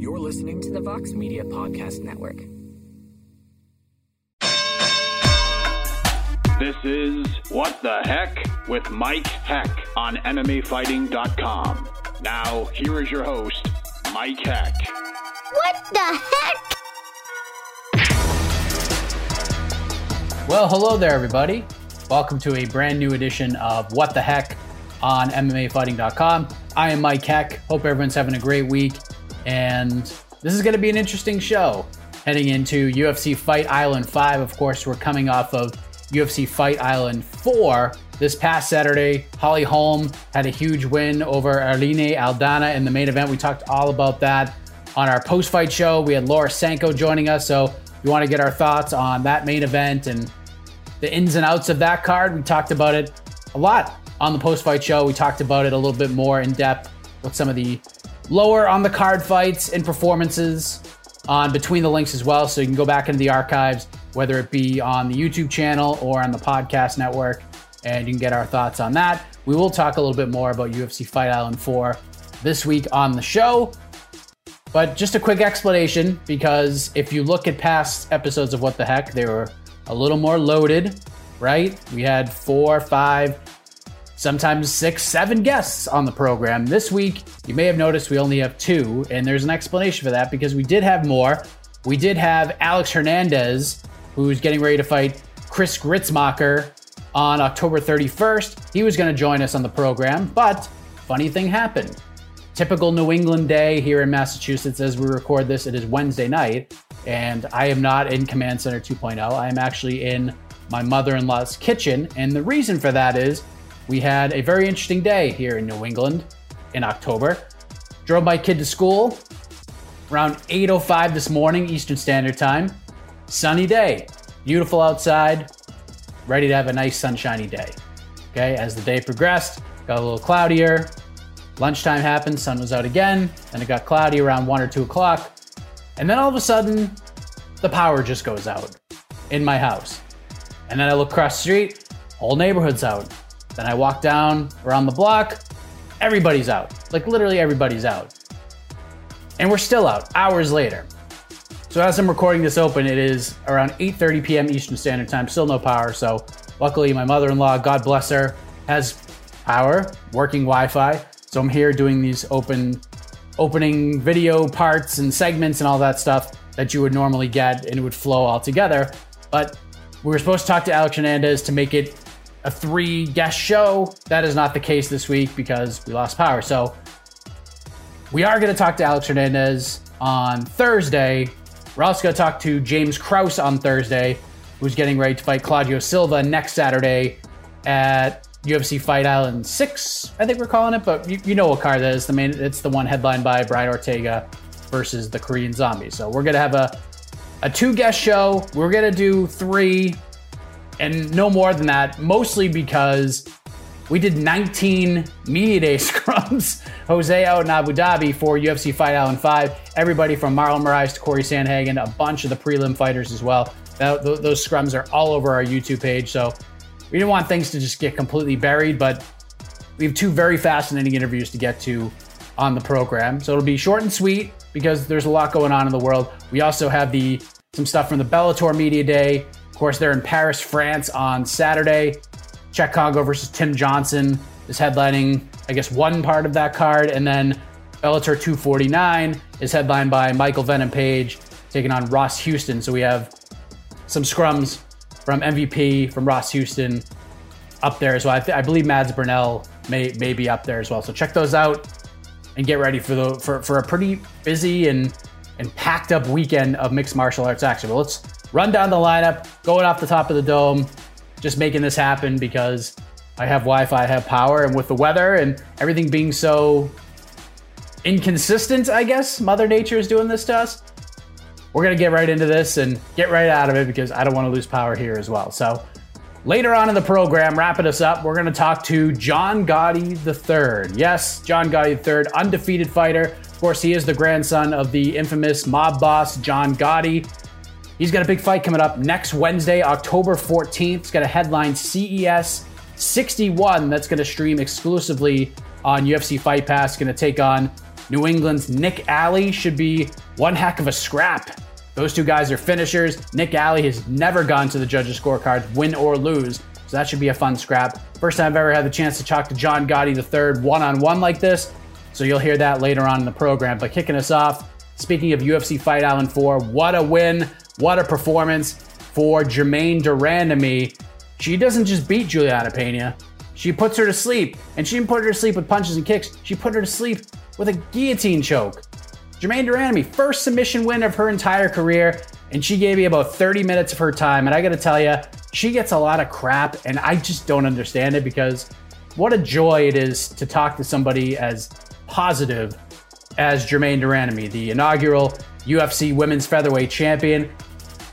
You're listening to the Vox Media Podcast Network. This is What the Heck with Mike Heck on MMAfighting.com. Now, here is your host, Mike Heck. What the heck? Well, hello there, everybody. Welcome to a brand new edition of What the Heck on MMAfighting.com. I am Mike Heck. Hope everyone's having a great week. And this is going to be an interesting show heading into UFC Fight Island 5. Of course, we're coming off of UFC Fight Island 4 this past Saturday. Holly Holm had a huge win over Irene Aldana in the main event. We talked all about that on our post fight show. We had Laura Sanko joining us. So, we want to get our thoughts on that main event and the ins and outs of that card. We talked about it a lot on the post fight show. We talked about it a little bit more in depth with some of the lower on the card fights and performances on Between the Links as well. So you can go back into the archives, whether it be on the YouTube channel or on the podcast network, and you can get our thoughts on that. We will talk a little bit more about UFC Fight Island 4 this week on the show. But just a quick explanation because if you look at past episodes of What the Heck, they were a little more loaded, right? We had four, five, sometimes six, seven guests on the program. This week, you may have noticed we only have two, and there's an explanation for that because we did have more. We did have Alex Hernandez, who's getting ready to fight Chris Gruetzemacher on October 31st. He was going to join us on the program, but funny thing happened. Typical New England day here in Massachusetts as we record this. It is Wednesday night, and I am not in Command Center 2.0. I am actually in my mother in law's kitchen. And the reason for that is we had a very interesting day here in New England in October. Drove my kid to school around 8:05 this morning Eastern Standard Time. Sunny day, beautiful outside, ready to have a nice sunshiny day. Okay, as the day progressed, got a little cloudier. Lunchtime happened, sun was out again, and it got cloudy around one or two o'clock. And then all of a sudden, the power just goes out in my house. And then I look across the street, whole neighborhood's out. Then I walk down around the block, everybody's out. Like literally everybody's out. And we're still out hours later. So as I'm recording this open, it is around 8:30 p.m. Eastern Standard Time. Still no power. So luckily, my mother-in-law, God bless her, has power, working Wi-Fi. So I'm here doing these open, opening video parts and segments and all that stuff that you would normally get, and it would flow all together. But we were supposed to talk to Alex Hernandez to make it a three guest show. That is not the case this week because we lost power. So we are going to talk to Alex Hernandez on Thursday. We're also going to talk to James Krause on Thursday, who's getting ready to fight Claudio Silva next Saturday at UFC Fight Island 6, I think we're calling it, but you, you know what card that is. The main, it's the one headlined by Brian Ortega versus the Korean Zombie. So we're going to have a, a two guest show. We're going to do three and no more than that, mostly because we did 19 media day scrums. Jose out in Abu Dhabi for UFC Fight Island 5. Everybody from Marlon Moraes to Corey Sandhagen, a bunch of the prelim fighters as well. That, those scrums are all over our YouTube page. So we didn't want things to just get completely buried, but we have two very fascinating interviews to get to on the program. So it'll be short and sweet because there's a lot going on in the world. We also have the some stuff from the Bellator Media Day. Course, they're in Paris, France on Saturday. Cheick Kongo versus Tim Johnson is headlining, I guess, one part of that card. And then Bellator 249 is headlined by Michael Venom Page taking on Ross Houston. So we have some scrums from MVP, from Ross Houston up there as well. I, th- I believe Mads Burnell may, may be up there as well. So check those out and get ready for the for, for a pretty busy and and packed up weekend of mixed martial arts action. But let's run down the lineup, going off the top of the dome, just making this happen because I have Wi-Fi, I have power, and with the weather and everything being so inconsistent, I guess Mother Nature is doing this to us. We're gonna get right into this and get right out of it because I don't want to lose power here as well. So later on in the program, wrapping us up, we're gonna talk to John Gotti III. Yes, John Gotti III, undefeated fighter. Of course, he is the grandson of the infamous mob boss John Gotti. He's got a big fight coming up next Wednesday, October 14th. It's got a headline CES 61 that's going to stream exclusively on UFC Fight Pass. Going to take on New England's Nick Alley should be one heck of a scrap. Those two guys are finishers. Nick Alley has never gone to the judges' scorecards, win or lose, so that should be a fun scrap. First time I've ever had the chance to talk to John Gotti III one on one like this, so you'll hear that later on in the program. But kicking us off, speaking of UFC Fight Island 4, what a win, what a performance for Germaine de Randamie. She doesn't just beat Julianna Pena, she puts her to sleep. And she didn't put her to sleep with punches and kicks, she put her to sleep with a guillotine choke. Germaine de Randamie, first submission win of her entire career, and she gave me about 30 minutes of her time. And I gotta tell you, she gets a lot of crap, and I just don't understand it because what a joy it is to talk to somebody as positive as Germaine de Randamie, the inaugural UFC Women's Featherweight Champion.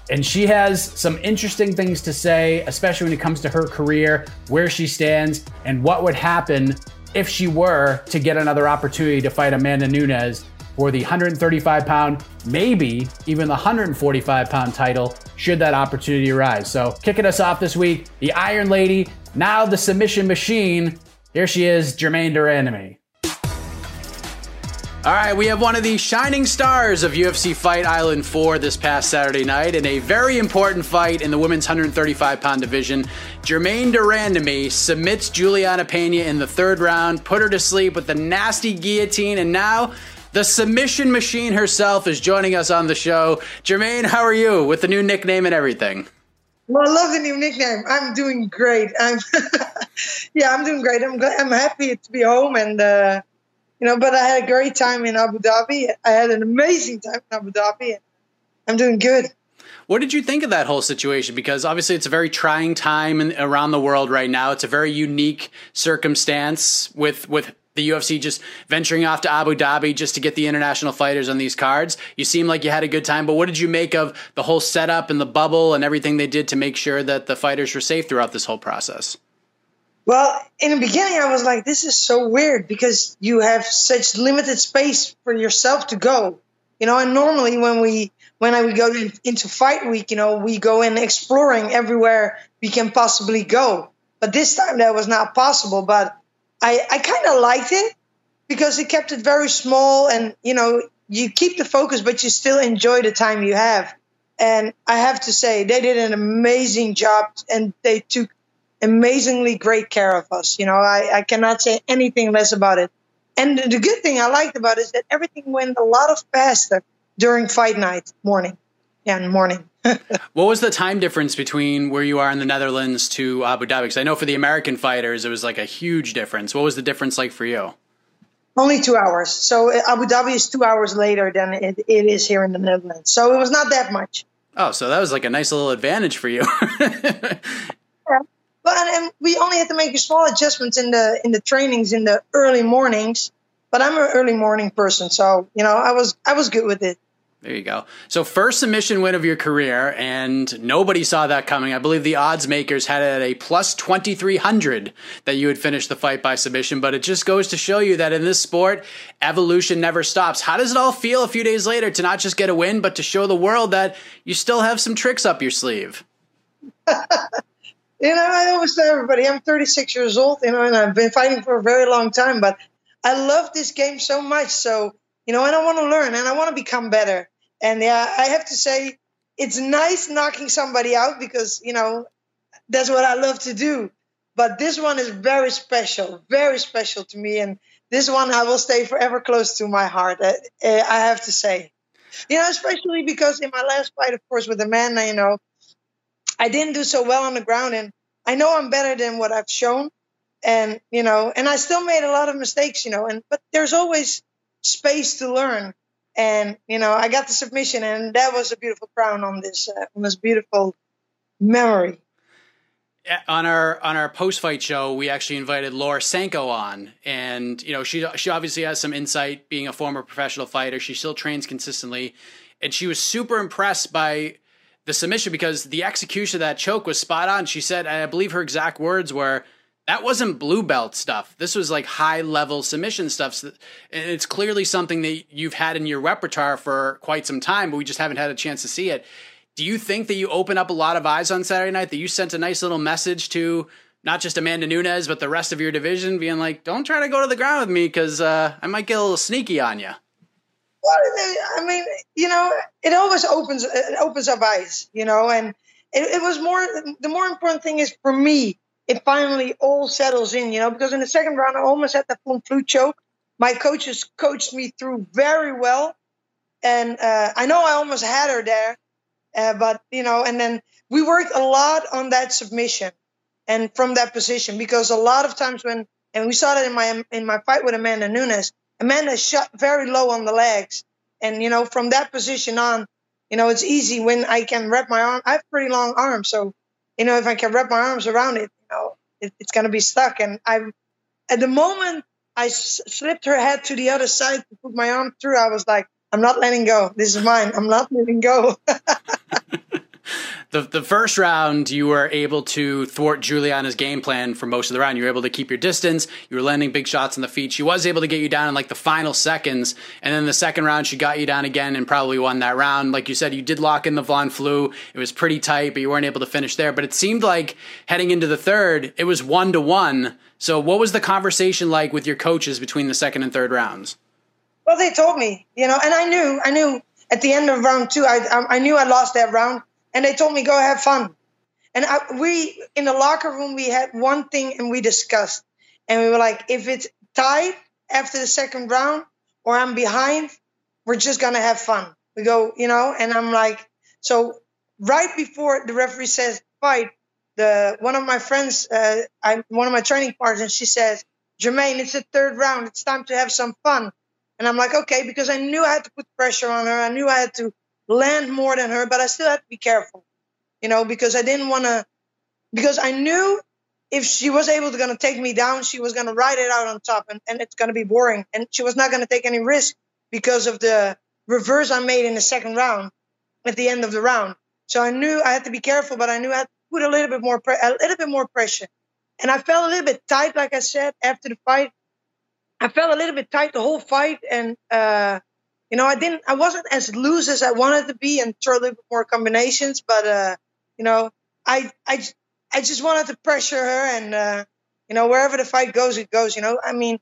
And she has some interesting things to say, especially when it comes to her career, where she stands, and what would happen if she were to get another opportunity to fight Amanda Nunes for the 135 pound, maybe even the 145 pound title, should that opportunity arise. So, kicking us off this week, the Iron Lady, now the submission machine. Here she is, Germaine de Randamie. All right, we have one of the shining stars of UFC Fight Island 4 this past Saturday night in a very important fight in the women's 135 pound division. Germaine de Randamie submits Julianna Pena in the third round, put her to sleep with the nasty guillotine, and now the submission machine herself is joining us on the show. Germaine, how are you with the new nickname and everything? Well, I love the new nickname. I'm doing great. I'm, yeah, I'm doing great. I'm glad, I'm happy to be home and. Uh, you know, but I had a great time in Abu Dhabi. I had an amazing time in Abu Dhabi. I'm doing good. What did you think of that whole situation? Because obviously it's a very trying time in, around the world right now. It's a very unique circumstance with with the UFC just venturing off to Abu Dhabi just to get the international fighters on these cards. You seem like you had a good time, but what did you make of the whole setup and the bubble and everything they did to make sure that the fighters were safe throughout this whole process? Well, in the beginning, I was like, this is so weird because you have such limited space for yourself to go. You know, and normally when we when I, we go in, into fight week, you know, we go in exploring everywhere we can possibly go. But this time that was not possible. But I, I kind of liked it because it kept it very small and, you know, you keep the focus, but you still enjoy the time you have. And I have to say, they did an amazing job and they took amazingly great care of us. You know, I, I cannot say anything less about it. And the good thing I liked about it is that everything went a lot of faster during fight night morning. Yeah, morning. what was the time difference between where you are in the Netherlands to Abu Dhabi? Because I know for the American fighters, it was like a huge difference. What was the difference like for you? Only two hours. So uh, Abu Dhabi is two hours later than it, it is here in the Netherlands. So it was not that much. Oh, so that was like a nice little advantage for you. But and we only had to make small adjustments in the in the trainings in the early mornings. But I'm an early morning person, so you know I was I was good with it. There you go. So first submission win of your career, and nobody saw that coming. I believe the odds makers had it at a plus twenty three hundred that you would finish the fight by submission. But it just goes to show you that in this sport, evolution never stops. How does it all feel a few days later to not just get a win, but to show the world that you still have some tricks up your sleeve? You know, I always tell everybody I'm 36 years old, you know, and I've been fighting for a very long time, but I love this game so much. So, you know, and I want to learn and I want to become better. And yeah, I have to say, it's nice knocking somebody out because, you know, that's what I love to do. But this one is very special, very special to me. And this one I will stay forever close to my heart, uh, uh, I have to say. You know, especially because in my last fight, of course, with Amanda, you know, I didn't do so well on the ground, and I know I'm better than what I've shown, and you know, and I still made a lot of mistakes, you know, and but there's always space to learn, and you know, I got the submission, and that was a beautiful crown on this uh, on this beautiful memory. On our on our post fight show, we actually invited Laura Sanko on, and you know she she obviously has some insight, being a former professional fighter. She still trains consistently, and she was super impressed by the submission because the execution of that choke was spot on. She said, I believe her exact words were, that wasn't blue belt stuff. This was like high level submission stuff. And it's clearly something that you've had in your repertoire for quite some time, but we just haven't had a chance to see it. Do you think that you open up a lot of eyes on Saturday night, that you sent a nice little message to not just Amanda Nunes, but the rest of your division being like, don't try to go to the ground with me because uh, I might get a little sneaky on you? I mean, you know, it always opens it opens up eyes, you know, and it, it was more the more important thing is for me, it finally all settles in, you know, because in the second round I almost had the Von Flue choke. My coaches coached me through very well, and uh, I know I almost had her there, uh, but you know, and then we worked a lot on that submission and from that position because a lot of times when and we saw that in my in my fight with Amanda Nunes, Amanda shot very low on the legs, and you know from that position on, you know it's easy when I can wrap my arm. I have pretty long arms, so you know if I can wrap my arms around it, you know it, it's gonna be stuck. And I, at the moment I slipped her head to the other side to put my arm through, I was like, I'm not letting go. This is mine. I'm not letting go. the the first round you were able to thwart Julianna's game plan for most of the round. You were able to keep your distance. You were landing big shots on the feet. She was able to get you down in like the final seconds, and then the second round she got you down again and probably won that round. Like you said, you did lock in the Von Flue. It was pretty tight, but you weren't able to finish there. But it seemed like heading into the third, it was one to one. So what was the conversation like with your coaches between the second and third rounds? Well, they told me, you know, and I knew, I knew at the end of round two, I, I knew I lost that round and they told me go have fun. And I, we in the locker room we had one thing and we discussed, and we were like, if it's tied after the second round or I'm behind, we're just gonna have fun. We go, you know, and I'm like, so right before the referee says fight, the one of my friends, uh, I'm one of my training partners, she says, Germaine, it's the third round. It's time to have some fun. And I'm like, okay, because I knew I had to put pressure on her. I knew I had to land more than her, but I still had to be careful, you know, because I didn't want to, because I knew if she was able to to take me down, she was to ride it out on top and, and it's to be boring. And she was not to take any risk because of the reverse I made in the second round at the end of the round. So I knew I had to be careful, but I knew I had to put a little bit more, pre- a little bit more pressure. And I felt a little bit tight, like I said, after the fight. I felt a little bit tight the whole fight, and uh, you know, I didn't, I wasn't as loose as I wanted to be and throw a little bit more combinations, but, uh, you know, I, I, I just wanted to pressure her and, uh, you know, wherever the fight goes, it goes, you know, I mean,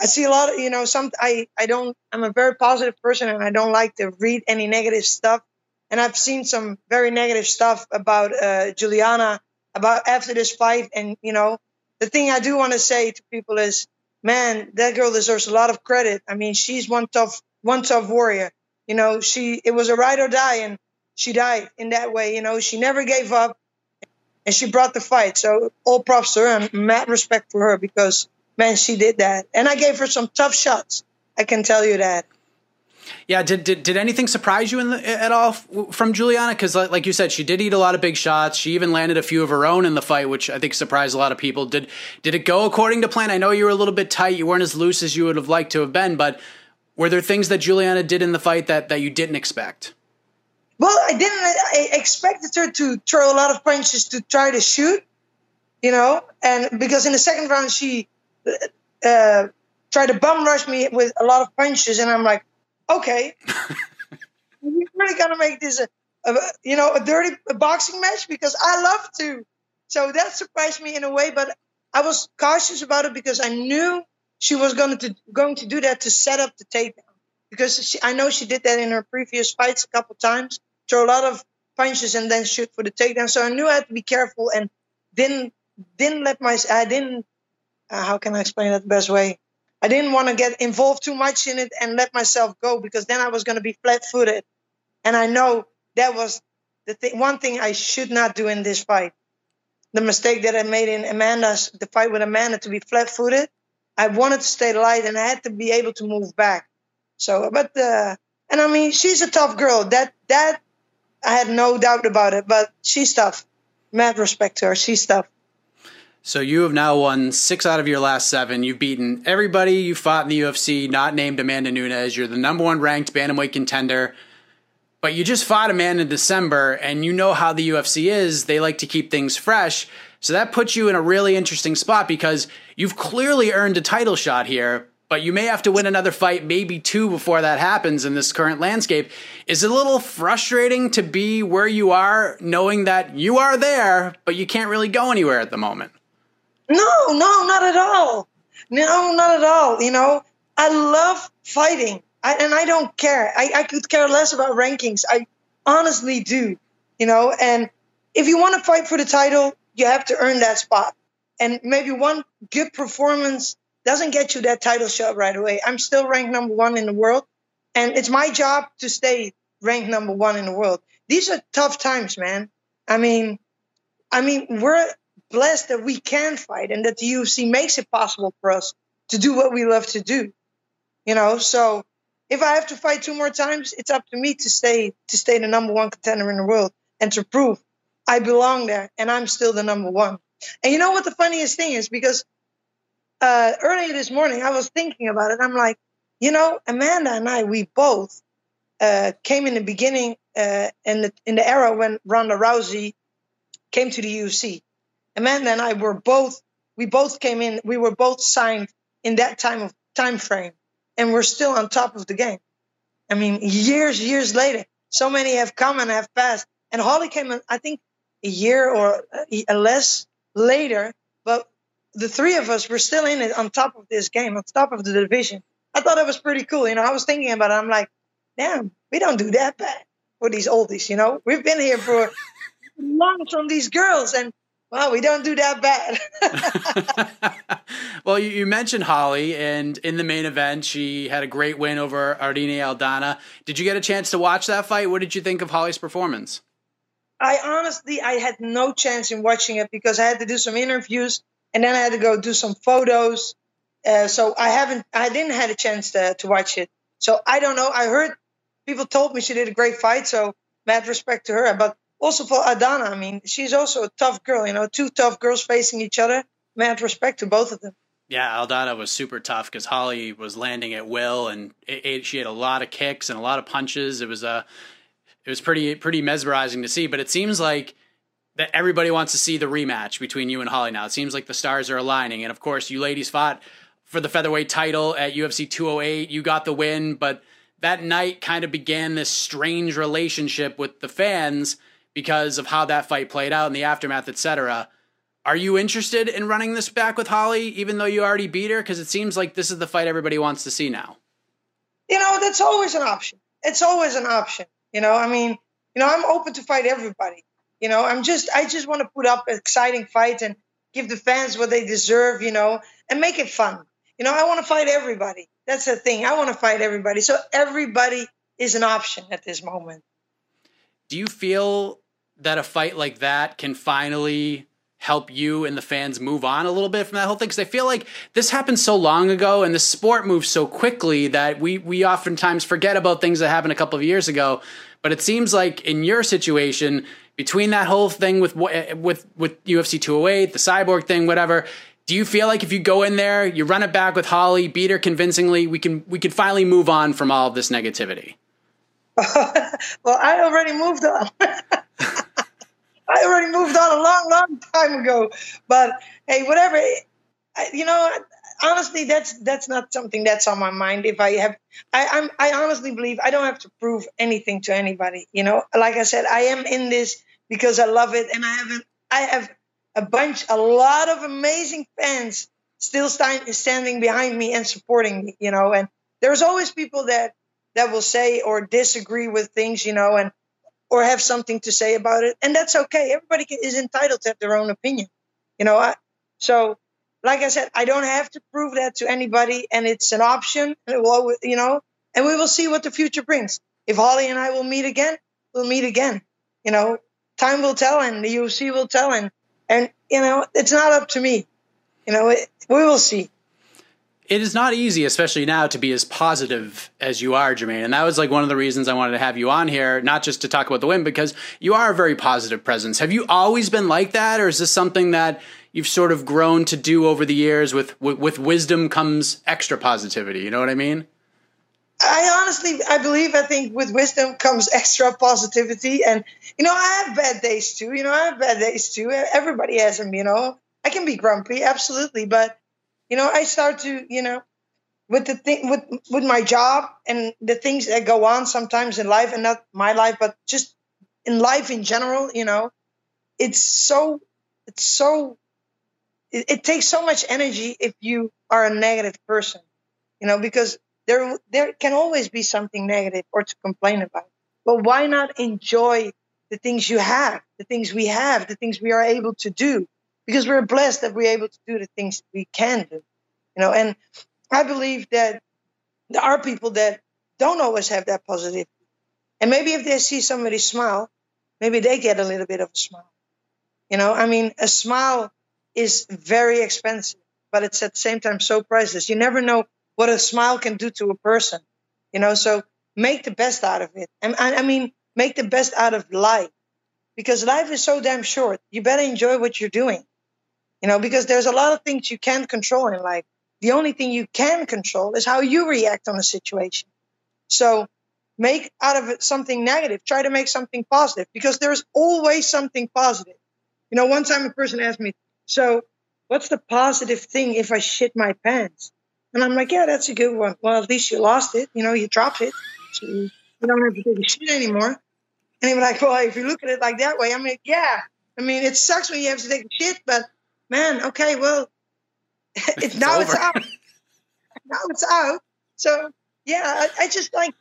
I see a lot of, you know, some, I, I don't, I'm a very positive person and I don't like to read any negative stuff. And I've seen some very negative stuff about, uh, Julianna about after this fight. And, you know, the thing I do want to say to people is, man, that girl deserves a lot of credit. I mean, she's one tough one tough warrior. You know, she it was a ride or die, and she died in that way. You know, she never gave up, and she brought the fight. So all props to her and mad respect for her because man, she did that. And I gave her some tough shots. I can tell you that. Yeah, did did, did anything surprise you the, at all from Julianna? Because like, like, you said, she did eat a lot of big shots. She even landed a few of her own in the fight, which I think surprised a lot of people. Did did it go according to plan? I know you were a little bit tight. You weren't as loose as you would have liked to have been, but were there things that Julianna did in the fight that, that you didn't expect? Well, I didn't. I expected her to throw a lot of punches to try to shoot, you know, and because in the second round she uh, tried to bum rush me with a lot of punches, and I'm like, okay, we're really gonna make this a, a, you know a dirty boxing match because I love to. So that surprised me in a way, but I was cautious about it because I knew she was going to going to do that to set up the takedown because she, I know she did that in her previous fights a couple times, throw a lot of punches and then shoot for the takedown. So I knew I had to be careful and didn't didn't let my I didn't uh, how can I explain that the best way? I didn't want to get involved too much in it and let myself go because then I was going to be flat-footed, and I know that was the. One thing I should not do in this fight. The mistake that I made in Amanda's the fight with Amanda to be flat-footed I wanted to stay light and I had to be able to move back. So, but uh, and I mean, she's a tough girl. That that I had no doubt about it. But she's tough. Mad respect to her. She's tough. So you have now won six out of your last seven. You've beaten everybody you fought in the UFC, not named Amanda Nunes. You're the number one ranked bantamweight contender. But you just fought Amanda in December, and you know how the UFC is. They like to keep things fresh. So that puts you in a really interesting spot because you've clearly earned a title shot here, but you may have to win another fight, maybe two before that happens in this current landscape. Is it a little frustrating to be where you are, knowing that you are there, but you can't really go anywhere at the moment? No, no, not at all. No, not at all. You know, I love fighting, I, and I don't care. I, I could care less about rankings. I honestly do. You know, and if you want to fight for the title, you have to earn that spot. And maybe one good performance doesn't get you that title shot right away. I'm still ranked number one in the world, and it's my job to stay ranked number one in the world. These are tough times, man. I mean, I mean, we're blessed that we can fight and that the UFC makes it possible for us to do what we love to do. You know, so if I have to fight two more times, it's up to me to stay to stay the number one contender in the world and to prove I belong there and I'm still the number one. And you know what the funniest thing is? Because uh, earlier this morning I was thinking about it. I'm like, you know, Amanda and I, we both uh, came in the beginning uh, in the in the era when Ronda Rousey came to the UFC. Amanda and I were both we both came in. We were both signed in that time of time frame, and we're still on top of the game. I mean, years years later, so many have come and have passed. And Holly came in, I think, a year or uh, less later, but the three of us were still in it on top of this game, on top of the division. I thought it was pretty cool. You know, I was thinking about it. I'm like, damn, we don't do that bad for these oldies. You know, we've been here for long from these girls, and well, we don't do that bad. well, you, you, mentioned Holly, and in the main event, she had a great win over Irene Aldana. Did you get a chance to watch that fight? What did you think of Holly's performance? I honestly, I had no chance in watching it because I had to do some interviews, and then I had to go do some photos. Uh, so I haven't, I didn't have a chance to, to watch it. So I don't know. I heard people told me she did a great fight, so mad respect to her. But also for Adana, I mean, she's also a tough girl. You know, two tough girls facing each other. Mad respect to both of them. Yeah, Aldana was super tough because Holly was landing at will, and it, it, she had a lot of kicks and a lot of punches. It was a, uh, it was pretty pretty mesmerizing to see. But it seems like that everybody wants to see the rematch between you and Holly now. It seems like the stars are aligning, and of course, you ladies fought for the featherweight title at UFC 208. You got the win, but that night kind of began this strange relationship with the fans because of how that fight played out in the aftermath, etc. Are you interested in running this back with Holly, even though you already beat her? Because it seems like this is the fight everybody wants to see now. You know, that's always an option. It's always an option. You know, I mean, you know, I'm open to fight everybody. You know, I'm just, I just want to put up exciting fights and give the fans what they deserve. You know, and make it fun. You know, I want to fight everybody. That's the thing. I want to fight everybody. So everybody is an option at this moment. Do you feel that a fight like that can finally help you and the fans move on a little bit from that whole thing? Because I feel like this happened so long ago and the sport moves so quickly that we we oftentimes forget about things that happened a couple of years ago. But it seems like in your situation between that whole thing with eh, with with UFC 208 the cyborg thing whatever do you feel like if you go in there you run it back with Holly beat her convincingly we can we can finally move on from all of this negativity well I already moved on I already moved on a long, long time ago. But hey, whatever. I, you know, honestly, that's that's not something that's on my mind. If I have, I, I'm, I honestly believe I don't have to prove anything to anybody. You know, like I said, I am in this because I love it, and I have, I have a bunch, a lot of amazing fans still stand, standing behind me and supporting me. You know, and there's always people that that will say or disagree with things. You know, and or have something to say about it, and that's okay. Everybody is entitled to have their own opinion, you know. I, so, like I said, I don't have to prove that to anybody, and it's an option. And it will, you know, and we will see what the future brings. If Holly and I will meet again, we'll meet again. You know, time will tell, and the UFC will tell, and and you know, it's not up to me. You know, it, we will see it is not easy, especially now, to be as positive as you are, Germaine. And that was like one of the reasons I wanted to have you on here, not just to talk about the win, because you are a very positive presence. Have you always been like that, or is this something that you've sort of grown to do over the years? With with, with wisdom comes extra positivity. You know what I mean? I honestly, I believe, I think with wisdom comes extra positivity. And, you know, I have bad days too. You know, I have bad days too. Everybody has them, you know. I can be grumpy, absolutely. But you know, I start to, you know, with the thing with with my job and the things that go on sometimes in life and not my life, but just in life in general, you know, it's so it's so it, it takes so much energy if you are a negative person, you know, because there there can always be something negative or to complain about. But why not enjoy the things you have, the things we have, the things we are able to do? Because we're blessed that we're able to do the things we can do. You know, and I believe that there are people that don't always have that positivity. And maybe if they see somebody smile, maybe they get a little bit of a smile. You know, I mean, a smile is very expensive, but it's at the same time so priceless. You never know what a smile can do to a person, you know, so make the best out of it. And I mean, make the best out of life because life is so damn short. You better enjoy what you're doing, you know, because there's a lot of things you can't control in life. The only thing you can control is how you react on a situation. So make out of it something negative. Try to make something positive because there's always something positive. You know, one time a person asked me, so what's the positive thing if I shit my pants? And I'm like, yeah, that's a good one. Well, at least you lost it. You know, you dropped it. So you don't have to take a shit anymore. And he was like, well, if you look at it like that way, I mean, yeah. I mean, it sucks when you have to take a shit, but man, okay, well, it's, now over. it's out. now it's out. So yeah, I, I just like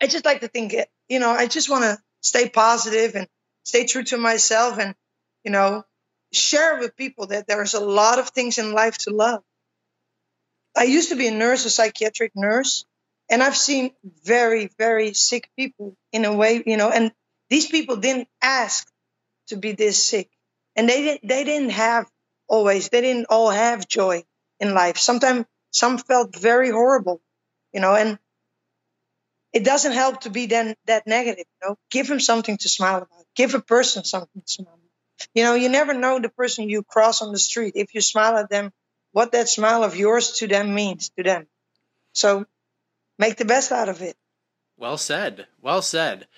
I just like to think, it. you know, I just want to stay positive and stay true to myself and, you know, share with people that there's a lot of things in life to love. I used to be a nurse, a psychiatric nurse, and I've seen very, very sick people in a way, you know, and these people didn't ask to be this sick. And they didn't they didn't have always, they didn't all have joy in life. Sometimes some felt very horrible, you know, and it doesn't help to be then that negative, you know. Give them something to smile about. Give a person something to smile about. You know, you never know the person you cross on the street. If you smile at them, what that smile of yours to them means to them. So make the best out of it. Well said. Well said.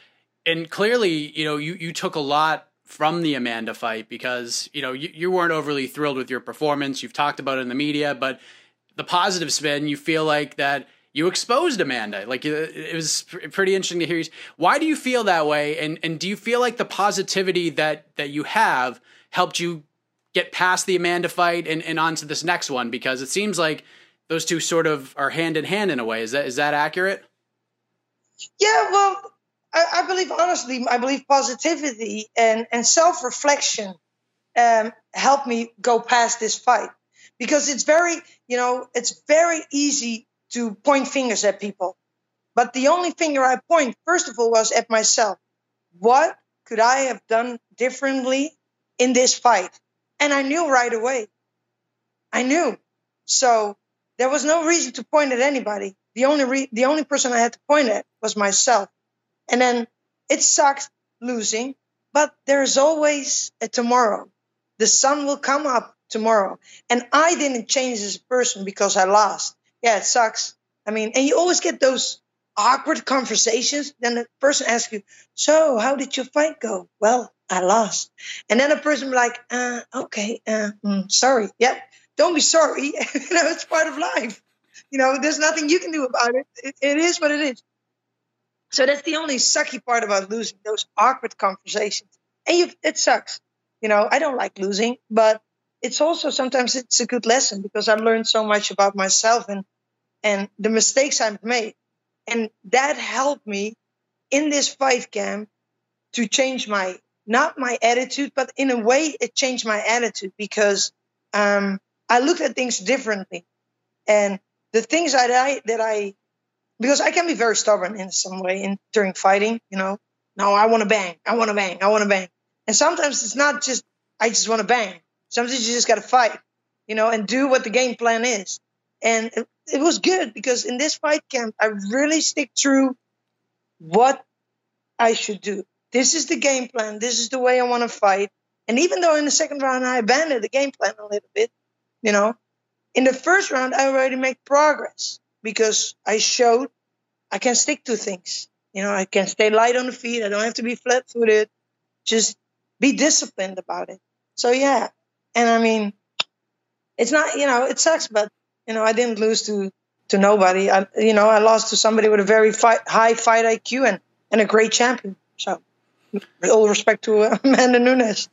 And clearly, you know, you, you took a lot from the Amanda fight because, you know, you, you weren't overly thrilled with your performance. You've talked about it in the media, but the positive spin, you feel like that you exposed Amanda. Like uh, it was pretty interesting to hear. You. Why do you feel that way? And and do you feel like the positivity that that you have helped you get past the Amanda fight and, and on to this next one? Because it seems like those two sort of are hand in hand in a way. Is that is that accurate? Yeah, well, I, I believe honestly, I believe positivity and, and self reflection um, helped me go past this fight because it's very, you know, it's very easy to point fingers at people. But the only finger I point, first of all, was at myself. What could I have done differently in this fight? And I knew right away. I knew. So there was no reason to point at anybody. The only re- the only person I had to point at was myself. And then it sucks losing, but there's always a tomorrow. The sun will come up tomorrow. And I didn't change as a person because I lost. Yeah, it sucks. I mean, and you always get those awkward conversations. Then the person asks you, So, how did your fight go? Well, I lost. And then a person be like, uh, okay, uh, mm, sorry. Yep. Don't be sorry. you know, it's part of life. You know, there's nothing you can do about it. it. It is what it is. So that's the only sucky part about losing, those awkward conversations. And you, it sucks. You know, I don't like losing, but it's also sometimes it's a good lesson because I learned so much about myself and and the mistakes I've made. And that helped me in this fight camp to change my not my attitude, but in a way it changed my attitude because um, I looked at things differently. And the things that I that I because I can be very stubborn in some way in during fighting, you know. No, I want to bang. I want to bang. I want to bang. And sometimes it's not just I just want to bang. Sometimes you just got to fight, you know, and do what the game plan is. And it, it was good because in this fight camp, I really stick through what I should do. This is the game plan. This is the way I want to fight. And even though in the second round I abandoned the game plan a little bit, you know, in the first round I already made progress because I showed I can stick to things. You know, I can stay light on the feet. I don't have to be flat footed. Just be disciplined about it. So yeah, and I mean, it's not, you know, it sucks, but you know, I didn't lose to to nobody. I, you know, I lost to somebody with a very fight, high fight IQ and and a great champion. So, all respect to Amanda Nunes.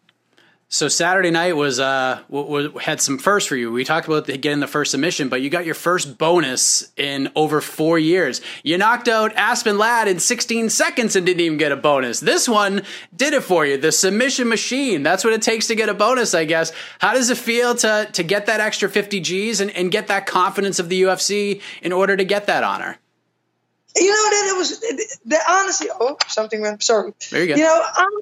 So Saturday night was uh w- w- had some first for you. We talked about the, getting the first submission, but you got your first bonus in over four years. You knocked out Aspen Ladd in 16 seconds and didn't even get a bonus. This one did it for you. The submission machine. That's what it takes to get a bonus, I guess. How does it feel to to get that extra 50 G's and, and get that confidence of the UFC in order to get that honor? You know that it was that honestly. Oh, something went. Sorry. There you go. You know, honestly,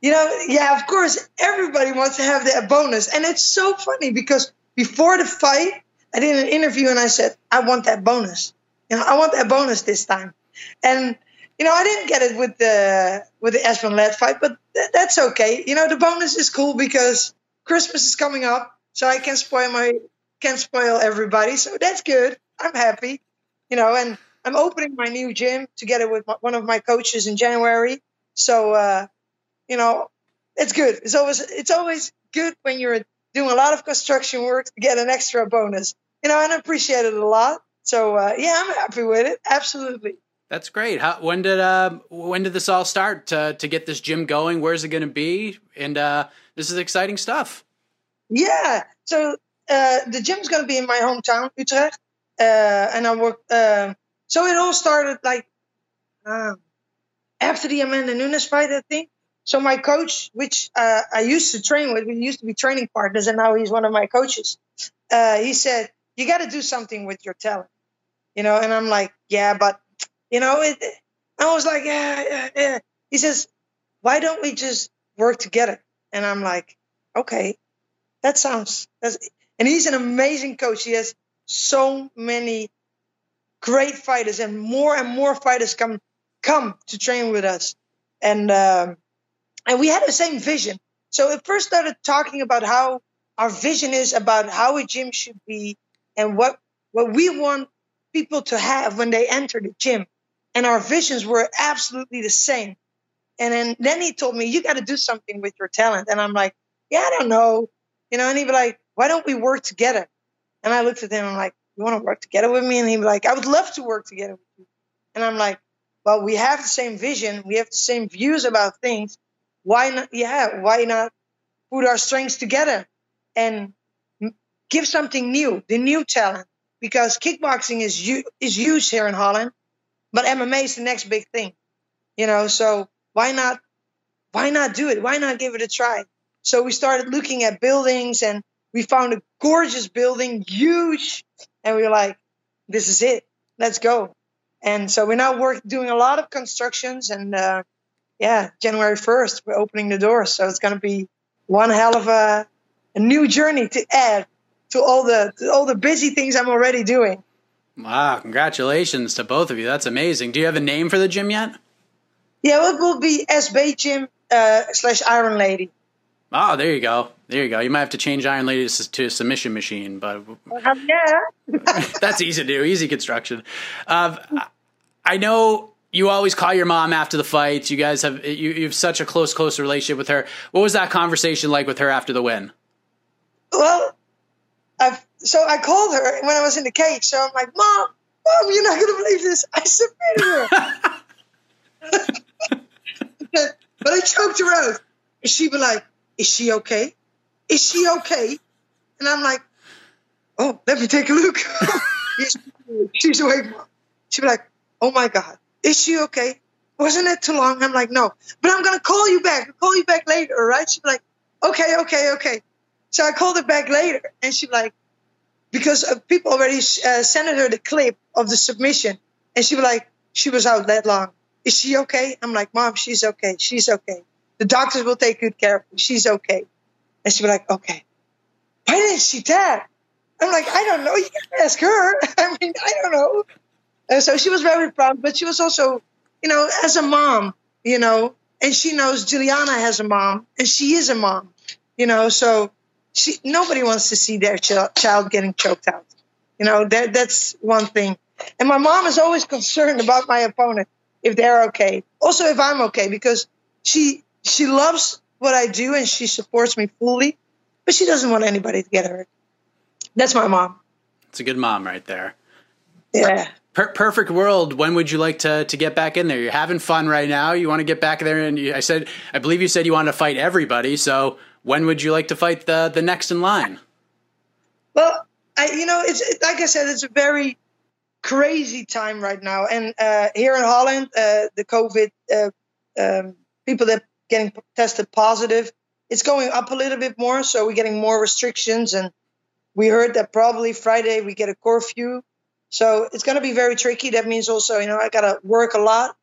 you know, yeah, of course, everybody wants to have that bonus. And it's so funny because before the fight, I did an interview and I said, I want that bonus. You know, I want that bonus this time. And, you know, I didn't get it with the with the Aspen Ladd fight, but th- that's okay. You know, the bonus is cool because Christmas is coming up, so I can spoil my can spoil everybody. So that's good. I'm happy. You know, and I'm opening my new gym together with my, one of my coaches in January. So uh, you know, it's good. It's always it's always good when you're doing a lot of construction work to get an extra bonus. You know, and I appreciate it a lot. So uh, yeah, I'm happy with it. Absolutely. That's great. How, when did uh, when did this all start to to get this gym going? Where's it going to be? And uh, this is exciting stuff. Yeah. So uh, the gym's going to be in my hometown, Utrecht, uh, and I work. Uh, so it all started like um, after the Amanda Nunes fight, I think. So my coach, which uh, I used to train with, we used to be training partners, and now he's one of my coaches. Uh, he said, "You got to do something with your talent," you know. And I'm like, "Yeah, but you know, it, I was like, yeah, yeah, yeah." He says, "Why don't we just work together?" And I'm like, "Okay, that sounds." And he's an amazing coach. He has so many great fighters, and more and more fighters come come to train with us. And um, and we had the same vision. So it first started talking about how our vision is about how a gym should be and what what we want people to have when they enter the gym. And our visions were absolutely the same. And then, then he told me, you got to do something with your talent. And I'm like, yeah, I don't know. You know, and he'd be like, why don't we work together? And I looked at him, and I'm like, you want to work together with me? And he'd be like, I would love to work together with you. And I'm like, well, we have the same vision. We have the same views about things why not? Yeah, why not put our strengths together and give something new, the new talent? Because kickboxing is is huge here in Holland, but MMA is the next big thing, you know. So why not? Why not do it? Why not give it a try? So we started looking at buildings, and we found a gorgeous building, huge, and we were like, "This is it. Let's go." And so we're now work doing a lot of constructions and. Uh, yeah, January 1st, we're opening the doors. So it's going to be one hell of a, a new journey to add to all the to all the busy things I'm already doing. Wow, congratulations to both of you. That's amazing. Do you have a name for the gym yet? Yeah, it will be SB Gym uh, slash Iron Lady. Oh, there you go. There you go. You might have to change Iron Lady to a submission machine, but um, yeah, that's easy to do. Easy construction. Uh, I know you always call your mom after the fights. You guys have you, you have such a close, close relationship with her. What was that conversation like with her after the win? Well, I've, so I called her when I was in the cage. So I'm like, "Mom, mom, you're not gonna believe this. I submitted her." but I choked her out, and she'd be like, "Is she okay? Is she okay?" And I'm like, "Oh, let me take a look." she's awake. She'd be like, "Oh my god." Is she okay? Wasn't it too long? I'm like, no, but I'm gonna call you back. I'll call you back later, right? She's like, okay, okay, okay. So I called her back later, and she's like, because uh, people already uh, sent her the clip of the submission, and she was like, she was out that long. Is she okay? I'm like, mom, she's okay. She's okay. The doctors will take good care of her. She's okay. And she was like, okay. Why didn't she tell? I'm like, I don't know. You can ask her. I mean, I don't know. And so she was very proud, but she was also, you know, as a mom, you know, and she knows Julianna has a mom and she is a mom, you know, so she nobody wants to see their ch- child getting choked out. You know, that that's one thing. And my mom is always concerned about my opponent if they're okay. Also if I'm okay because she she loves what I do and she supports me fully, but she doesn't want anybody to get hurt. That's my mom. It's a good mom right there. Yeah per- perfect world, when would you like to to get back in there? You're having fun right now. You want to get back there, and you, I said, I believe you said you want to fight everybody. So when would you like to fight the the next in line? Well, I you know it's it, like I said, it's a very crazy time right now, and uh, here in Holland, uh, the COVID uh, um, people that getting tested positive, it's going up a little bit more, so we're getting more restrictions, and we heard that probably Friday we get a curfew, so it's going to be very tricky. That means also, you know, I got to work a lot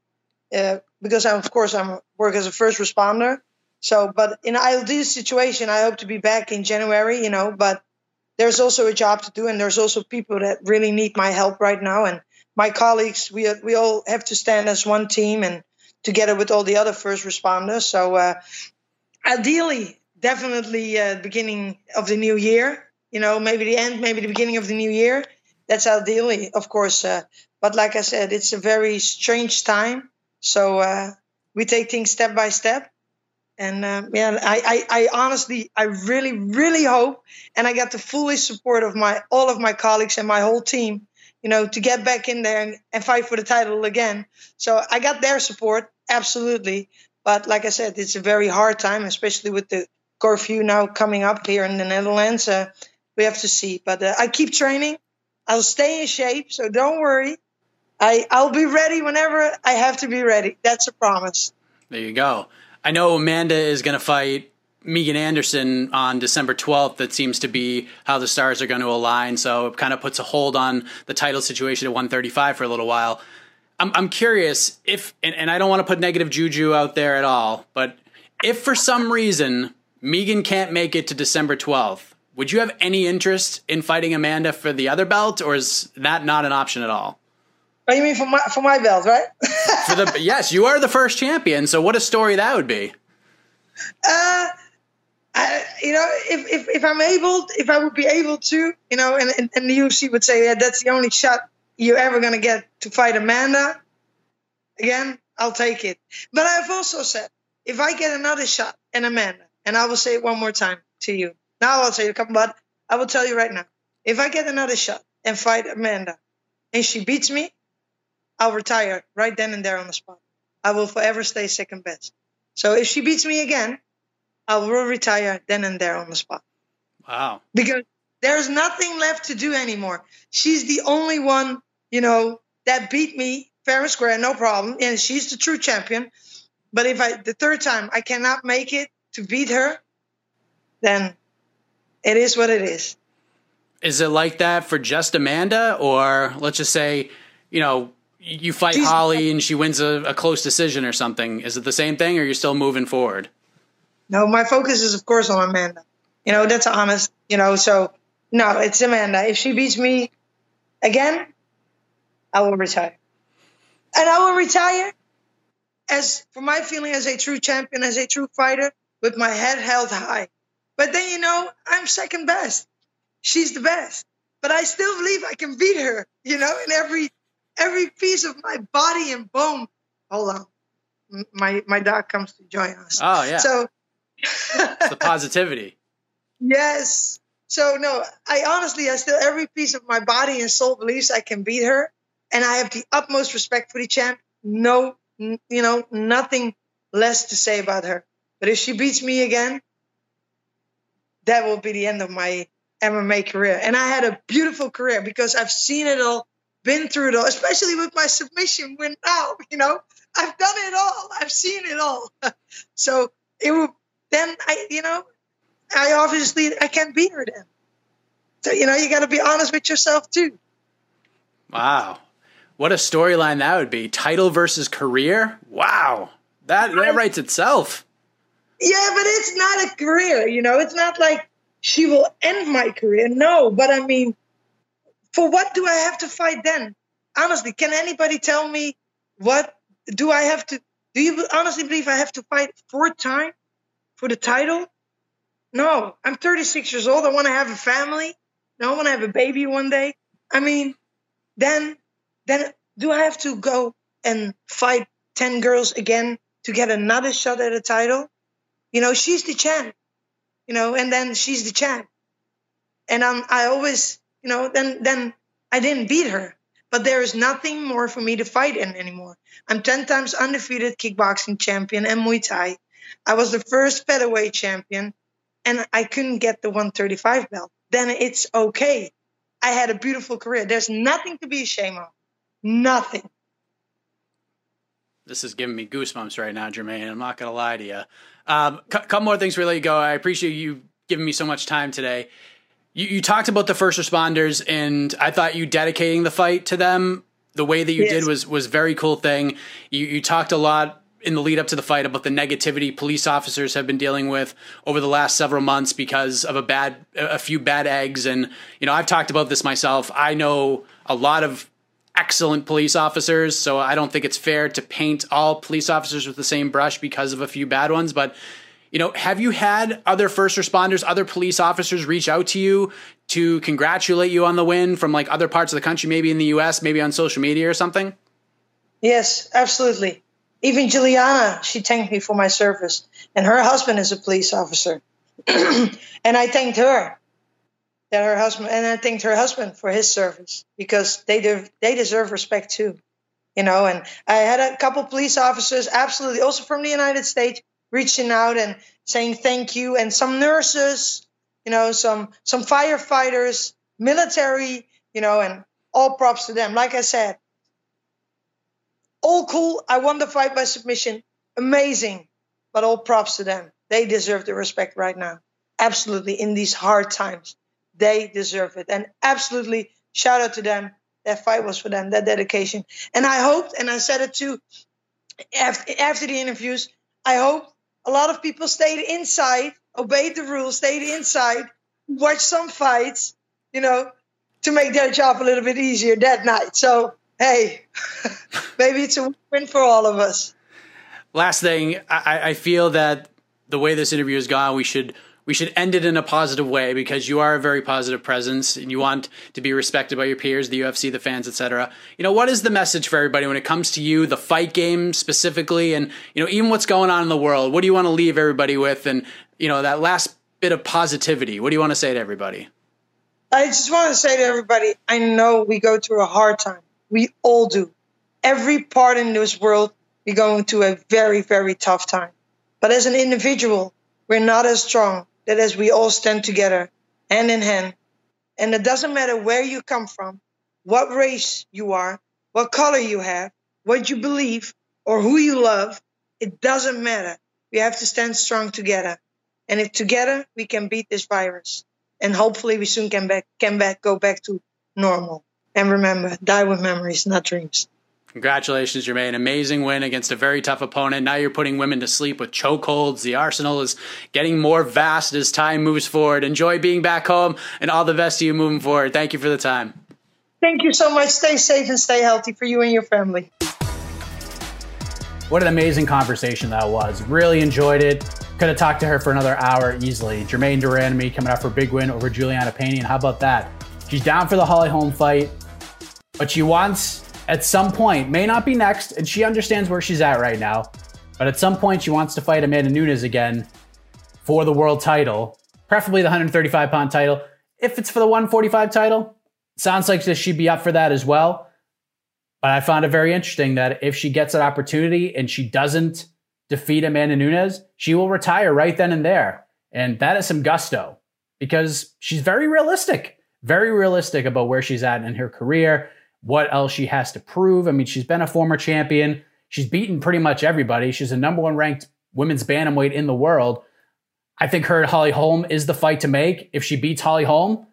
uh, because I'm, of course, I'm work as a first responder. So, but in ideal situation, I hope to be back in January, you know, but there's also a job to do, and there's also people that really need my help right now. And my colleagues, we we all have to stand as one team and together with all the other first responders. So, uh, ideally, definitely uh, beginning of the new year. You know, maybe the end, maybe the beginning of the new year. That's ideally, of course. Uh, but like I said, it's a very strange time. So uh, we take things step by step and um, yeah, I, I, I honestly, I really, really hope, and I got the fullest support of my all of my colleagues and my whole team, you know, to get back in there and, and fight for the title again. So I got their support, absolutely. But like I said, it's a very hard time, especially with the curfew now coming up here in the Netherlands. Uh, we have to see. But uh, I keep training. I'll stay in shape, so don't worry. I I'll be ready whenever I have to be ready. That's a promise. There you go. I know Amanda is going to fight Megan Anderson on December 12th. That seems to be how the stars are going to align. So it kind of puts a hold on the title situation at 135 for a little while. I'm, I'm curious if, and, and I don't want to put negative juju out there at all, but if for some reason Megan can't make it to December 12th, would you have any interest in fighting Amanda for the other belt, or is that not an option at all? Oh, you mean for my for my belt, right? for the yes, you are the first champion. So what a story that would be. Uh, I, you know, if, if if I'm able, if I would be able to, you know, and and, and the UFC would say, yeah, that's the only shot you're ever gonna get to fight Amanda. Again, I'll take it. But I've also said, if I get another shot and Amanda, and I will say it one more time to you. Now I'll say it a couple, but I will tell you right now, if I get another shot and fight Amanda, and she beats me, I'll retire right then and there on the spot. I will forever stay second best. So if she beats me again, I will retire then and there on the spot. Wow. Because there's nothing left to do anymore. She's the only one, you know, that beat me fair and square, no problem. And she's the true champion. But if I the third time I cannot make it to beat her, then it is what it is. Is it like that for just Amanda, or let's just say, you know, you fight She's, Holly and she wins a, a, close decision or something. Is it the same thing, or you're still moving forward? No, my focus is of course on Amanda. You know, that's honest. You know, so no, it's Amanda. If she beats me again, I will retire, and I will retire as, for my feeling, as a true champion, as a true fighter, with my head held high. But then you know, I'm second best. She's the best, but I still believe I can beat her. You know, in every every piece of my body and bone. Hold on, my my dog comes to join us. Oh yeah. So it's the positivity. Yes. So no, I honestly, I still every piece of my body and soul believes I can beat her, and I have the utmost respect for the champ. No, you know, nothing less to say about her. But if she beats me again, that will be the end of my MMA career. And I had a beautiful career because I've seen it all been through it all, especially with my submission win now. You know, I've done it all. I've seen it all. so it will then I you know, I obviously I can't beat her then. So you know, you got to be honest with yourself too. Wow, what a storyline that would be! Title versus career. Wow, that that writes itself. Yeah, but it's not a career. You know, it's not like she will end my career. No, but I mean, for what do I have to fight then? Honestly, can anybody tell me what do I have to? Do you honestly believe I have to fight four times for the title? No, I'm 36 years old. I want to have a family. No, I want to have a baby one day. I mean, then, then do I have to go and fight 10 girls again to get another shot at a title? You know, she's the champ. You know, and then she's the champ. And I'm, I always you know, then then I didn't beat her. But there is nothing more for me to fight in anymore. I'm 10 times undefeated kickboxing champion and Muay Thai. I was the first featherweight champion. and I couldn't get the 135 belt, then it's okay. I had a beautiful career. There's nothing to be ashamed of. Nothing. This is giving me goosebumps right now, Germaine. I'm not going to lie to you. Um, a couple more things really go. I appreciate you giving me so much time today. You, you, talked about the first responders, and I thought you dedicating the fight to them the way that you yes. did was was very cool thing. You, you talked a lot in the lead up to the fight about the negativity police officers have been dealing with over the last several months because of a bad a few bad eggs and you know I've talked about this myself I know a lot of excellent police officers so I don't think it's fair to paint all police officers with the same brush because of a few bad ones but you know have you had other first responders other police officers reach out to you to congratulate you on the win from like other parts of the country maybe in the US maybe on social media or something Yes absolutely even Julianna, she thanked me for my service. And her husband is a police officer. and I thanked her that her husband and I thanked her husband for his service because they de- they deserve respect too. You know, and I had a couple police officers absolutely also from the United States reaching out and saying thank you and some nurses, you know, some some firefighters, military, you know, and all props to them. Like I said, all cool. I won the fight by submission. Amazing. But all props to them. They deserve the respect right now. Absolutely. In these hard times, they deserve it. And absolutely shout out to them. That fight was for them, that dedication. And I hoped, and I said it too after, after the interviews, I hope a lot of people stayed inside, obeyed the rules, stayed inside, watched some fights, you know, to make their job a little bit easier that night. So hey, maybe it's a win for all of us. Last thing, I, I feel that the way this interview has gone, we should we should end it in a positive way because you are a very positive presence and you want to be respected by your peers, the UFC, the fans, etc. You know, what is the message for everybody when it comes to you, the fight game specifically, and you know, even what's going on in the world? What do you want to leave everybody with? And you know, that last bit of positivity. What do you want to say to everybody? I just want to say to everybody, I know we go through a hard time. We all do. Every part in this world, we're going through a very, very tough time. But as an individual, we're not as strong that as we all stand together, hand in hand. And it doesn't matter where you come from, what race you are, what color you have, what you believe, or who you love. It doesn't matter. We have to stand strong together. And if together we can beat this virus, and hopefully we soon can back can back go back to normal. And remember, die with memories, not dreams. Congratulations, Germaine. Amazing win against a very tough opponent. Now you're putting women to sleep with chokeholds. The arsenal is getting more vast as time moves forward. Enjoy being back home and all the best to you moving forward. Thank you for the time. Thank you so much. Stay safe and stay healthy for you and your family. What an amazing conversation that was. Really enjoyed it. Could have talked to her for another hour easily. Germaine de Randamie coming off her big win over Julianna Pena. And how about that? She's down for the Holly Holm fight. But she wants, at some point, may not be next, and she understands where she's at right now, but at some point she wants to fight Amanda Nunes again for the world title, preferably the 135 pound title. If it's for the 145 title, sounds like she'd be up for that as well. But I found it very interesting that if she gets that opportunity and she doesn't defeat Amanda Nunes, she will retire right then and there. And that is some gusto because she's very realistic, very realistic about where she's at in her career what else she has to prove. I mean, she's been a former champion. She's beaten pretty much everybody. She's a number one ranked women's bantamweight in the world. I think her and Holly Holm is the fight to make. If she beats Holly Holm,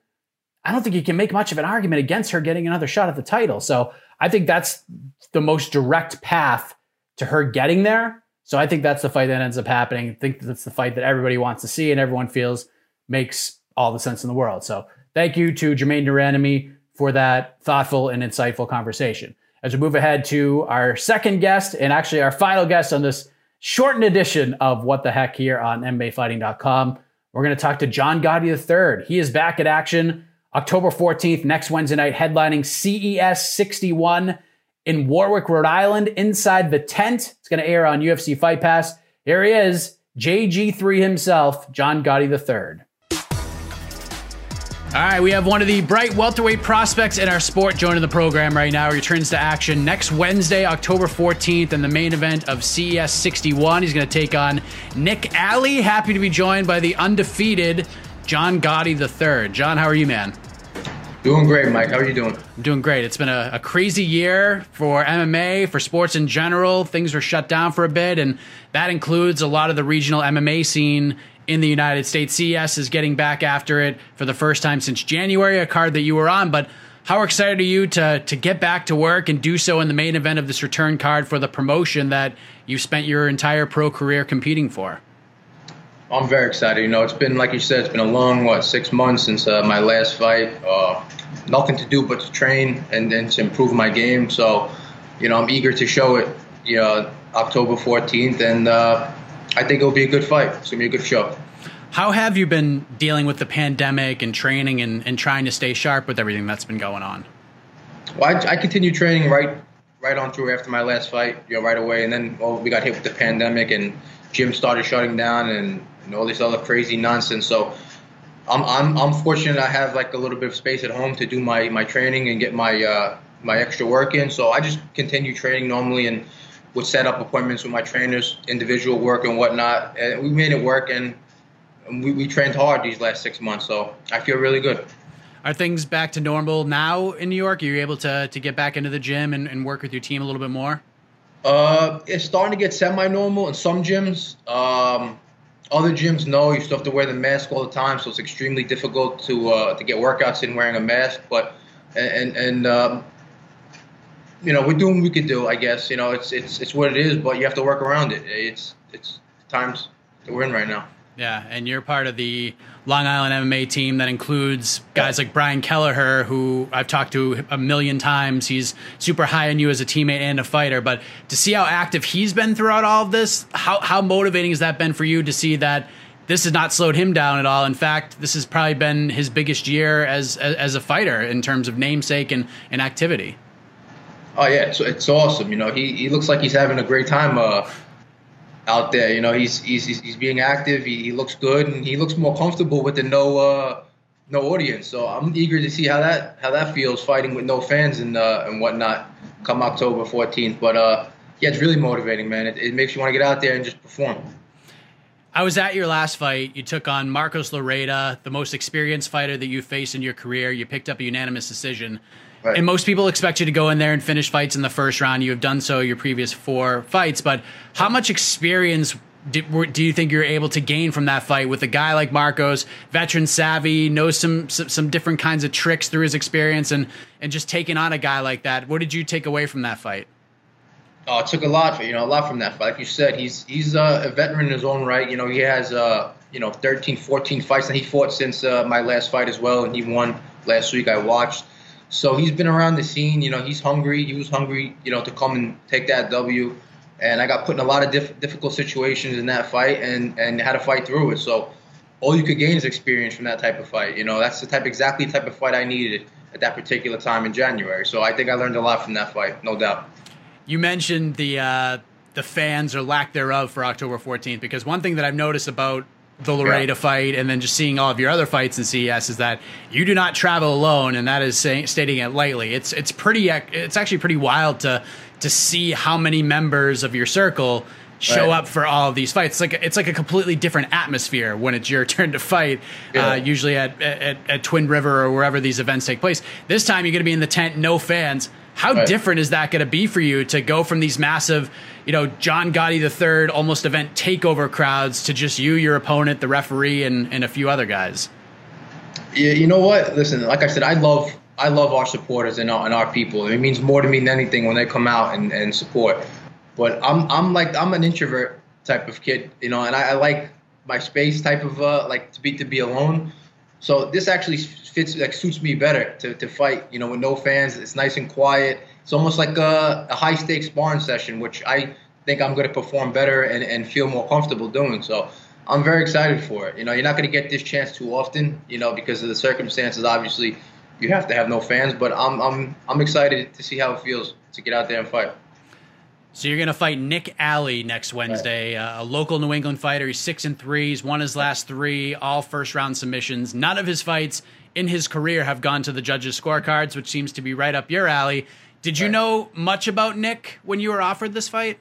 I don't think you can make much of an argument against her getting another shot at the title. So I think that's the most direct path to her getting there. So I think that's the fight that ends up happening. I think that's the fight that everybody wants to see and everyone feels makes all the sense in the world. So thank you to Germaine de Randamie for that thoughtful and insightful conversation. As we move ahead to our second guest and actually our final guest on this shortened edition of What the Heck here on MMAfighting.com, we're going to talk to John Gotti III. He is back at action October 14th, next Wednesday night, headlining CES 61 in Warwick, Rhode Island, inside the tent. It's going to air on UFC Fight Pass. Here he is, JG3 himself, John Gotti III. All right, we have one of the bright welterweight prospects in our sport joining the program right now. He returns to action next Wednesday, October 14th, in the main event of CES 61. He's going to take on Nick Alley. Happy to be joined by the undefeated John Gotti III. John, how are you, man? Doing great, Mike. How are you doing? I'm doing great. It's been a, a, crazy year for MMA, for sports in general. Things were shut down for a bit, and that includes a lot of the regional MMA scene in the United States. CES is getting back after it for the first time since January, a card that you were on. But how excited are you to to get back to work and do so in the main event of this return card for the promotion that you spent your entire pro career competing for? I'm very excited. You know, it's been like you said, it's been a long what six months since uh, my last fight. Uh, nothing to do but to train and then to improve my game. So, you know, I'm eager to show it. You know, October 14th, and uh, I think it'll be a good fight. It's gonna be a good show. How have you been dealing with the pandemic and training and, and trying to stay sharp with everything that's been going on? Well, I, I continued training right right on through after my last fight, you know, right away, and then well, we got hit with the pandemic and gym started shutting down and and all this other crazy nonsense. So I'm I'm I'm fortunate I have like a little bit of space at home to do my my training and get my uh, my extra work in. So I just continue training normally and would set up appointments with my trainers, individual work and whatnot. And we made it work and we, we trained hard these last six months. So I feel really good. Are things back to normal now in New York? Are you able to, to get back into the gym and, and work with your team a little bit more? Uh, it's starting to get semi-normal in some gyms. Um, other gyms, no, you still have to wear the mask all the time, so it's extremely difficult to uh, to get workouts in wearing a mask. But and and um, you know we're doing what we could do, I guess. You know it's it's it's what it is, but you have to work around it. It's it's times that we're in right now. Yeah, and you're part of the Long Island MMA team that includes guys like Brian Kelleher, who I've talked to a million times. He's super high on you as a teammate and a fighter. But to see how active he's been throughout all of this, how, how motivating has that been for you to see that this has not slowed him down at all? In fact, this has probably been his biggest year as, as, as a fighter in terms of namesake and, and activity. Oh, yeah, it's, it's awesome. You know, he, he looks like he's having a great time. Uh, out there. You know, he's he's he's being active. He, he looks good, and he looks more comfortable with the no uh, no audience. So I'm eager to see how that how that feels fighting with no fans and uh, and whatnot come October 14th. But uh, yeah, it's really motivating, man. It, it makes you want to get out there and just perform. I was at your last fight. You took on Marcos Lloreda, the most experienced fighter that you faced in your career. You picked up a unanimous decision. Right. And most people expect you to go in there and finish fights in the first round. You have done so your previous four fights, but how much experience do, do, you think you're able to gain from that fight with a guy like Marcos, veteran savvy, knows some, some, some different kinds of tricks through his experience, and and just taking on a guy like that? What did you take away from that fight? Oh, it took a lot, you know, a lot from that fight. Like you said, he's he's uh, a veteran in his own right. You know, he has uh, you know 13, 14 fights, and he fought since uh, my last fight as well, and he won last week. I watched. So he's been around the scene. You know, he's hungry. He was hungry, you know, to come and take that W. And I got put in a lot of diff- difficult situations in that fight, and and had to fight through it. So all you could gain is experience from that type of fight. You know, that's the type exactly the type of fight I needed at that particular time in January. So I think I learned a lot from that fight, no doubt. You mentioned the uh, the fans or lack thereof for October 14th because one thing that I've noticed about the Lloreda yeah. fight and then just seeing all of your other fights in CES is that you do not travel alone, and that is say, stating it lightly. It's it's pretty it's actually pretty wild to to see how many members of your circle show right. up for all of these fights. It's like it's like a completely different atmosphere when it's your turn to fight. Yeah. Uh, usually at, at, at Twin River or wherever these events take place. This time you're going to be in the tent, no fans. How right. different is that going to be for you to go from these massive, you know, John Gotti the third almost event takeover crowds to just you, your opponent, the referee, and, and a few other guys? Yeah, you know what? Listen, like I said, I love I love our supporters and our, and our people. It means more to me than anything when they come out and, and support. But I'm I'm like I'm an introvert type of kid, you know, and I, I like my space type of uh, like to be to be alone. So this actually fits like suits me better to, to fight. You know, with no fans, it's nice and quiet. It's almost like a, a high stakes sparring session, which I think I'm going to perform better and, and feel more comfortable doing. So I'm very excited for it. You know, you're not going to get this chance too often. You know, because of the circumstances. Obviously, you have to have no fans, but I'm I'm I'm excited to see how it feels to get out there and fight. So you're gonna fight Nick Alley next Wednesday, right. uh, a local New England fighter. He's six and three. He's won his last three, all first round submissions. None of his fights in his career have gone to the judges' scorecards, which seems to be right up your alley. Did you right. know much about Nick when you were offered this fight?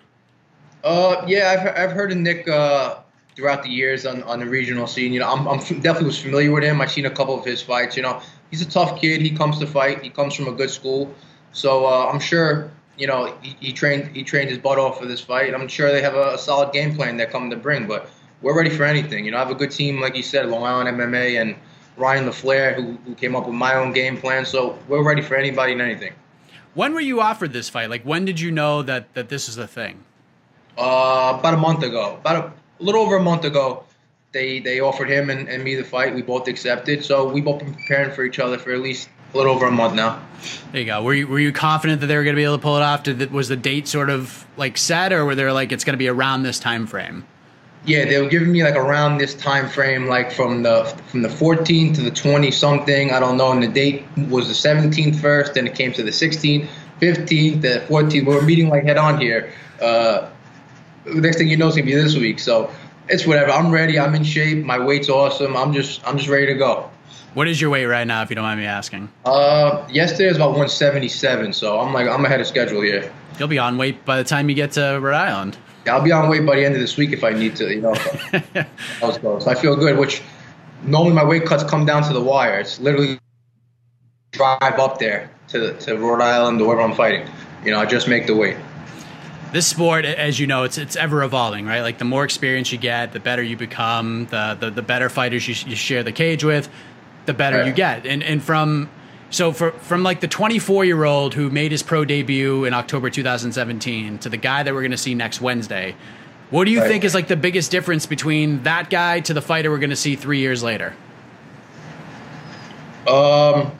Uh, yeah, I've, I've heard of Nick uh, throughout the years on, on the regional scene. You know, I'm, I'm definitely was familiar with him. I've seen a couple of his fights. You know, he's a tough kid. He comes to fight. He comes from a good school, so uh, I'm sure. You know, he, he, trained he trained his butt off for this fight. I'm sure they have a, a solid game plan they're coming to bring. But we're ready for anything. You know, I have a good team, like you said, Long Island MMA and Ryan LaFlare, who, who came up with my own game plan. So we're ready for anybody and anything. When were you offered this fight? Like, when did you know that that this is a thing? Uh, about a month ago, about a, a, little over a month ago, they they offered him and, and me the fight. We both accepted, so we both been preparing for each other for at least a little over a month now. There you go. Were you were you confident that they were going to be able to pull it off? Did was the date sort of like set, or were they like it's going to be around this time frame? Yeah, they were giving me like around this time frame, like from the from the 14th to the 20 something. I don't know. And the date was the 17th first, then it came to the 16th, 15th, the 14th. We're meeting like head on here. Uh, next thing you know, it's gonna be this week. So it's whatever. I'm ready. I'm in shape. My weight's awesome. I'm just I'm just ready to go. What is your weight right now, if you don't mind me asking? Uh, yesterday was about 177, so I'm like I'm ahead of schedule here. You'll be on weight by the time you get to Rhode Island. I'll be on weight by the end of this week if I need to. You know, so I feel good. Which normally my weight cuts come down to the wire. It's literally drive up there to to Rhode Island or wherever I'm fighting. You know, I just make the weight this sport, as you know, it's it's ever evolving, right? Like the more experience you get, the better you become, the the, the better fighters you, you share the cage with, the better right. you get. And and from so for, from like the 24 year old who made his pro debut in October 2017 to the guy that we're going to see next Wednesday, what do you right. think is like the biggest difference between that guy to the fighter we're going to see three years later? Um,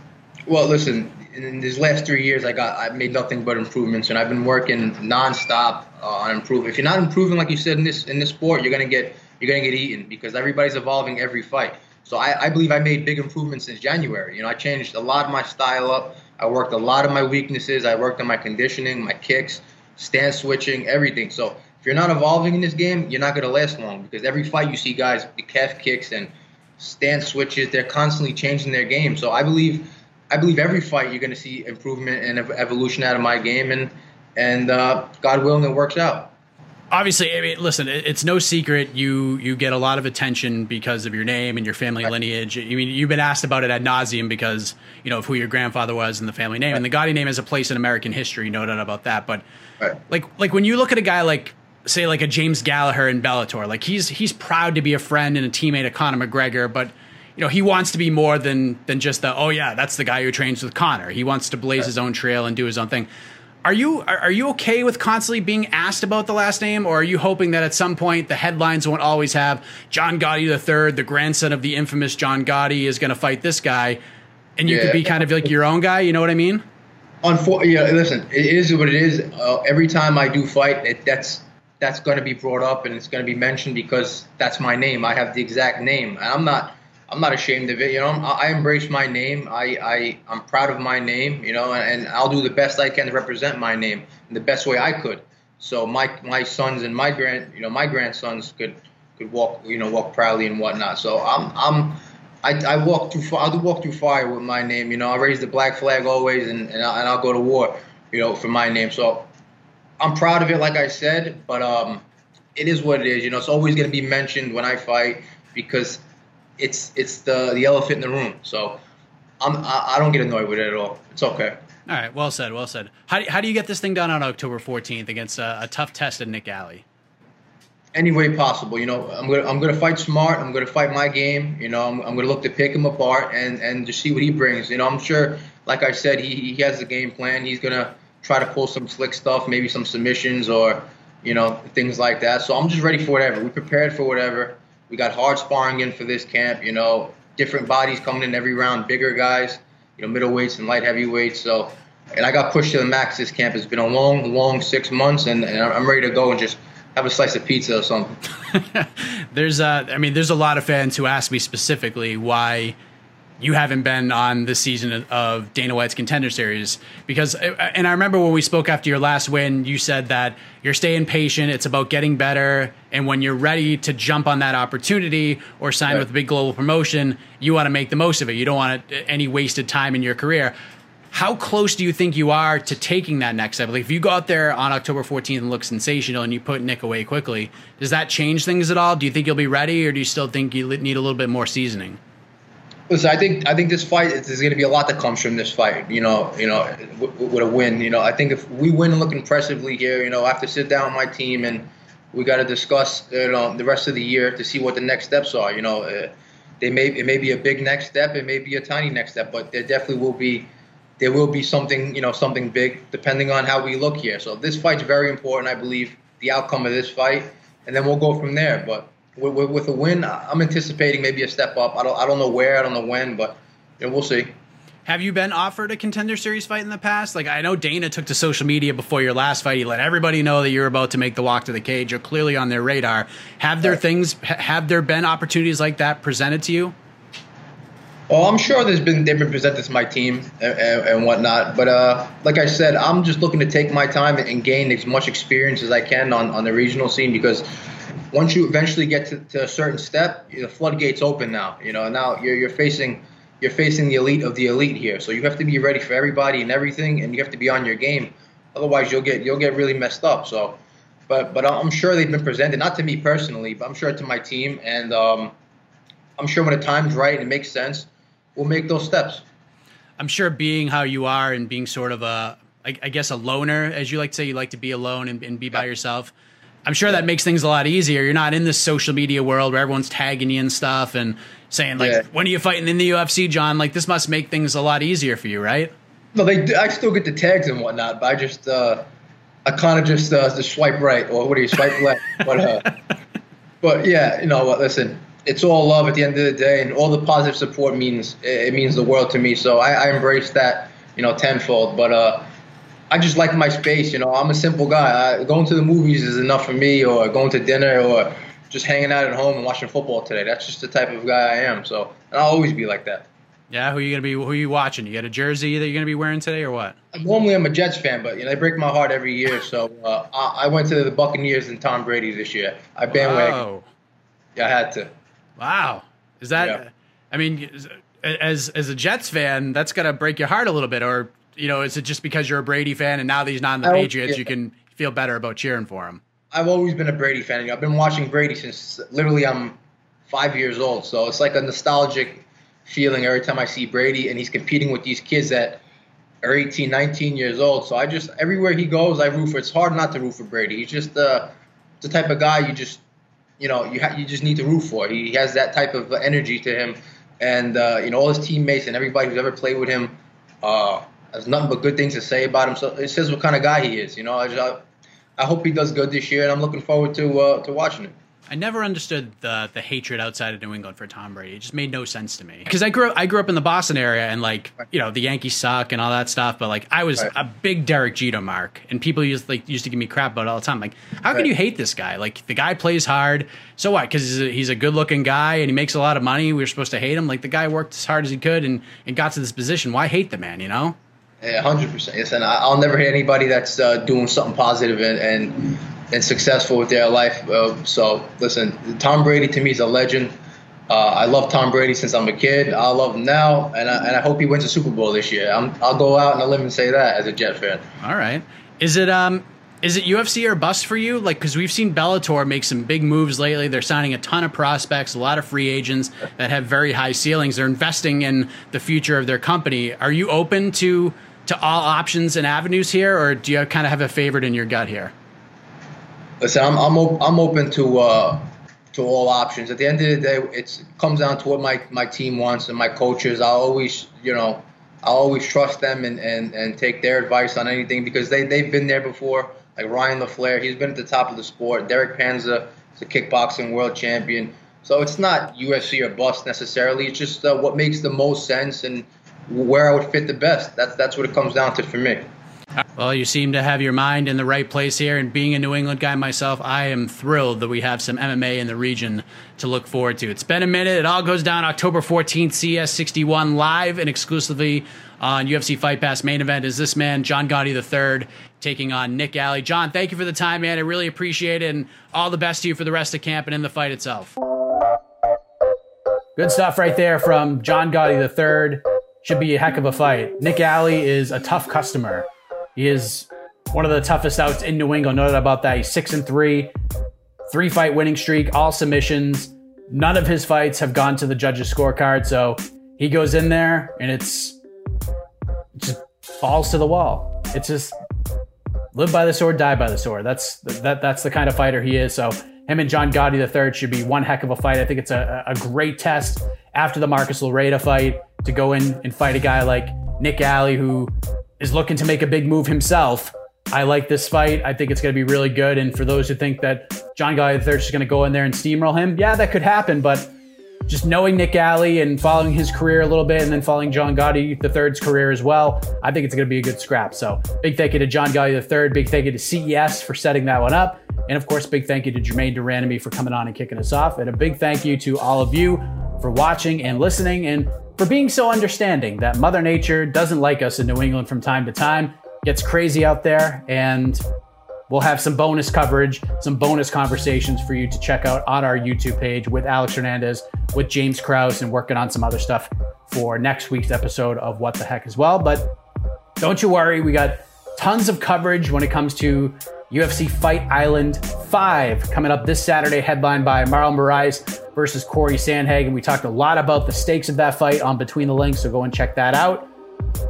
well, listen, in these last three years, I got I've made nothing but improvements, and I've been working nonstop uh, on improving. If you're not improving, like you said in this in this sport, you're gonna get you're gonna get eaten because everybody's evolving every fight. So I, I believe I made big improvements since January. You know, I changed a lot of my style up. I worked a lot of my weaknesses. I worked on my conditioning, my kicks, stance switching, everything. So if you're not evolving in this game, you're not gonna last long because every fight you see guys the calf kicks and stance switches. They're constantly changing their game. So I believe I believe every fight you're going to see improvement and evolution out of my game, and and uh, God willing, it works out. Obviously, I mean, listen, it's no secret you you get a lot of attention because of your name and your family right. lineage. I mean, you've been asked about it ad nauseum because you know of who your grandfather was and the family name, right. and the Gotti name has a place in American history, no doubt about that. But right. like like when you look at a guy like say like a James Gallagher in Bellator, like he's he's proud to be a friend and a teammate of Conor McGregor, but you know, he wants to be more than than just the oh yeah, that's the guy who trains with Conor. He wants to blaze his own trail and do his own thing. Are you are, you okay with constantly being asked about the last name, or are you hoping that at some point the headlines won't always have John Gotti III, the grandson of the infamous John Gotti, is going to fight this guy, and you yeah. could be kind of like your own guy? You know what I mean? Unfor- yeah, listen, it is what it is. Uh, every time I do fight, it, that's that's going to be brought up and it's going to be mentioned because that's my name. I have the exact name. I'm not I'm not ashamed of it. You know, I, I embrace my name. I, I I'm proud of my name. You know, and, I'll do the best I can to represent my name in the best way I could. So my my sons and my grand you know my grandsons could could walk you know walk proudly and whatnot. So I'm I'm I, I walk through I do walk through fire with my name. You know, I raise the black flag always, and and, I, and I'll go to war. You know, for my name. So I'm proud of it, like I said. But um, it is what it is. You know, it's always going to be mentioned when I fight because it's it's the the elephant in the room. So I'm I, I don't get annoyed with it at all. It's okay. All right, well said, well said. How do, how do you get this thing done on October 14th against a, a tough test of Nick Alley? Any way possible. You know, I'm gonna I'm gonna fight smart. I'm gonna fight my game. You know, I'm, I'm gonna look to pick him apart and and just see what he brings. You know, I'm sure, like I said, he he has the game plan. He's gonna try to pull some slick stuff, maybe some submissions or you know things like that. So I'm just ready for whatever. We prepared for whatever. We got hard sparring in for this camp. You know, different bodies coming in every round, bigger guys, you know, middleweights and light heavyweights. So, and I got pushed to the max this camp. It's been a long, long six months, and, and I'm ready to go and just have a slice of pizza or something. there's, uh, I mean, there's a lot of fans who ask me specifically why you haven't been on this season of Dana White's Contender Series because, and I remember when we spoke after your last win, you said that you're staying patient. It's about getting better, and when you're ready to jump on that opportunity or sign right. with a big global promotion, you want to make the most of it. You don't want any wasted time in your career. How close do you think you are to taking that next step? Like if you go out there on October 14th and look sensational and you put Nick away quickly, does that change things at all? Do you think you'll be ready, or do you still think you need a little bit more seasoning? Listen, I think I think this fight there's going to be a lot that comes from this fight. You know, you know, with a win. You know, I think if we win and look impressively here, you know, I have to sit down with my team and we got to discuss, you know, the rest of the year to see what the next steps are. You know, uh, they may it may be a big next step, it may be a tiny next step, but there definitely will be there will be something, you know, something big depending on how we look here. So this fight's very important, I believe, the outcome of this fight, and then we'll go from there. But with, with a win, I'm anticipating maybe a step up. I don't I don't know where, I don't know when, but you know, we'll see. Have you been offered a contender series fight in the past? Like I know Dana took to social media before your last fight. He let everybody know that you're about to make the walk to the cage. You're clearly on their radar. Have there things? Have there been opportunities like that presented to you? Well, I'm sure there's been they've been presented to my team and, and, and whatnot, but uh, like I said, I'm just looking to take my time and gain as much experience as I can on, on the regional scene because once you eventually get to, to a certain step, the floodgates open now. You know, now you're you're facing you're facing the elite of the elite here, so you have to be ready for everybody and everything, and you have to be on your game. Otherwise, you'll get you'll get really messed up. So, but but I'm sure they've been presented not to me personally, but I'm sure to my team, and um, I'm sure when the time's right and it makes sense, we'll make those steps. I'm sure being how you are and being sort of a I, I guess a loner, as you like to say, you like to be alone and, and be by yourself. I'm sure that makes things a lot easier. You're not in this social media world where everyone's tagging you and stuff and saying like, yeah. "When are you fighting in the UFC, John?" Like this must make things a lot easier for you, right? No, they. I still get the tags and whatnot, but I just, uh, I kind of just uh, just swipe right or what do you swipe left? but, uh, but yeah, you know what? Listen, it's all love at the end of the day, and all the positive support means it means the world to me. So I, I embrace that, you know, tenfold. But uh, I just like my space. You know, I'm a simple guy. I, going to the movies is enough for me, or going to dinner, or just hanging out at home and watching football today. That's just the type of guy I am. So, and I'll always be like that. Yeah, who are you gonna be? Who are you watching? You got a jersey that you're gonna be wearing today, or what? Normally, I'm a Jets fan, but you know they break my heart every year. So uh, I, I, went to the Buccaneers and Tom Brady this year. I bandwagon. Wow. Yeah, I had to. Wow, is that? Yeah. I mean, as as a Jets fan, that's gotta break your heart a little bit, or you know, is it just because you're a Brady fan and now that he's not in the Patriots, you can feel better about cheering for him? I've always been a Brady fan. I've been watching Brady since literally I'm five years old. So it's like a nostalgic feeling every time I see Brady and he's competing with these kids that are 18, 19 years old. So I just everywhere he goes, I root for. It's hard not to root for Brady. He's just uh, the type of guy you just you know you ha- you just need to root for. He has that type of energy to him, and uh, you know all his teammates and everybody who's ever played with him. Uh, has nothing but good things to say about him. So it says what kind of guy he is. You know, I, just, I hope he does good this year, and I'm looking forward to uh, to watching it. I never understood the the hatred outside of New England for Tom Brady. It just made no sense to me. Because I grew up, I grew up in the Boston area, and like you know the Yankees suck and all that stuff. But like I was right. a big Derek Jeter mark, and people used like used to give me crap about it all the time. Like how right. can you hate this guy? Like the guy plays hard. So what? Because he's a, he's a good looking guy and he makes a lot of money. We were supposed to hate him. Like the guy worked as hard as he could and and got to this position. Why hate the man? You know. Hundred percent. Yes, and I'll never hate anybody that's uh, doing something positive and, and and successful with their life. Uh, so listen, Tom Brady to me is a legend. Uh, I love Tom Brady since I'm a kid. I love him now, and I, and I hope he wins a Super Bowl this year. i will go out and I'll live and say that as a Jet fan. All right. Is it um is it UFC or bust for you? Like, because we've seen Bellator make some big moves lately. They're signing a ton of prospects, a lot of free agents that have very high ceilings. They're investing in the future of their company. Are you open to to all options and avenues here, or do you kind of have a favorite in your gut here? Listen, I'm I'm, op- I'm open to uh, to all options. At the end of the day, it comes down to what my, my team wants and my coaches. I always you know I always trust them and, and, and take their advice on anything because they they've been there before. Like Ryan LaFlare, he's been at the top of the sport. Derek Panza is a kickboxing world champion. So it's not UFC or bust necessarily. It's just uh, what makes the most sense and where I would fit the best. That's that's what it comes down to for me. Well, you seem to have your mind in the right place here. And being a New England guy myself, I am thrilled that we have some MMA in the region to look forward to. It's been a minute. It all goes down October 14th, CES 61, live and exclusively on UFC Fight Pass. Main event is this man, John Gotti III, taking on Nick Alley. John, thank you for the time, man. I really appreciate it. And all the best to you for the rest of camp and in the fight itself. Good stuff right there from John Gotti III. Should be a heck of a fight. Nick Alley is a tough customer. He is one of the toughest outs in New England. No doubt about that. He's six and three, three fight winning streak, all submissions. None of his fights have gone to the judges' scorecard. So he goes in there and it's just falls to the wall. It's just live by the sword, die by the sword. That's that that's the kind of fighter he is. So him and John Gotti III should be one heck of a fight. I think it's a, a great test after the Marcus Loreda fight to go in and fight a guy like Nick Alley who is looking to make a big move himself. I like this fight. I think it's going to be really good. And for those who think that John Gotti III is going to go in there and steamroll him, yeah, that could happen. But just knowing Nick Alley and following his career a little bit and then following John Gotti III's career as well, I think it's going to be a good scrap. So big thank you to John Gotti III. Big thank you to CES for setting that one up. And of course, big thank you to Germaine de Randamie for coming on and kicking us off. And a big thank you to all of you for watching and listening and for being so understanding that Mother Nature doesn't like us in New England from time to time, gets crazy out there, and we'll have some bonus coverage, some bonus conversations for you to check out on our YouTube page with Alex Hernandez, with James Krause, and working on some other stuff for next week's episode of What the Heck as well. But don't you worry, we got tons of coverage when it comes to UFC Fight Island 5 coming up this Saturday, headlined by Marlon Moraes versus Cory Sandhagen. We talked a lot about the stakes of that fight on Between the Links, so go and check that out.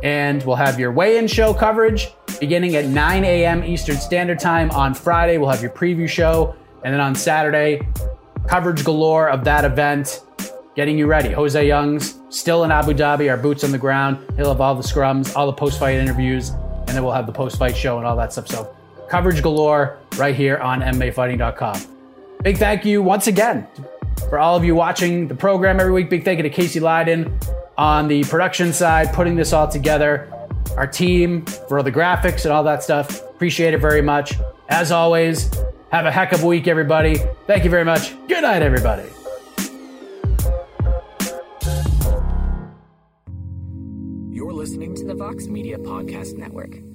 And we'll have your weigh in show coverage beginning at 9 a.m. Eastern Standard Time on Friday. We'll have your preview show. And then on Saturday, coverage galore of that event, getting you ready. Jose Youngs still in Abu Dhabi, our boots on the ground. He'll have all the scrums, all the post fight interviews, and then we'll have the post fight show and all that stuff. So coverage galore right here on MMAfighting.com. Big thank you once again for all of you watching the program every week. Big thank you to Casey Leydon on the production side, putting this all together. Our team for all the graphics and all that stuff. Appreciate it very much. As always, have a heck of a week, everybody. Thank you very much. Good night, everybody. You're listening to the Vox Media Podcast Network.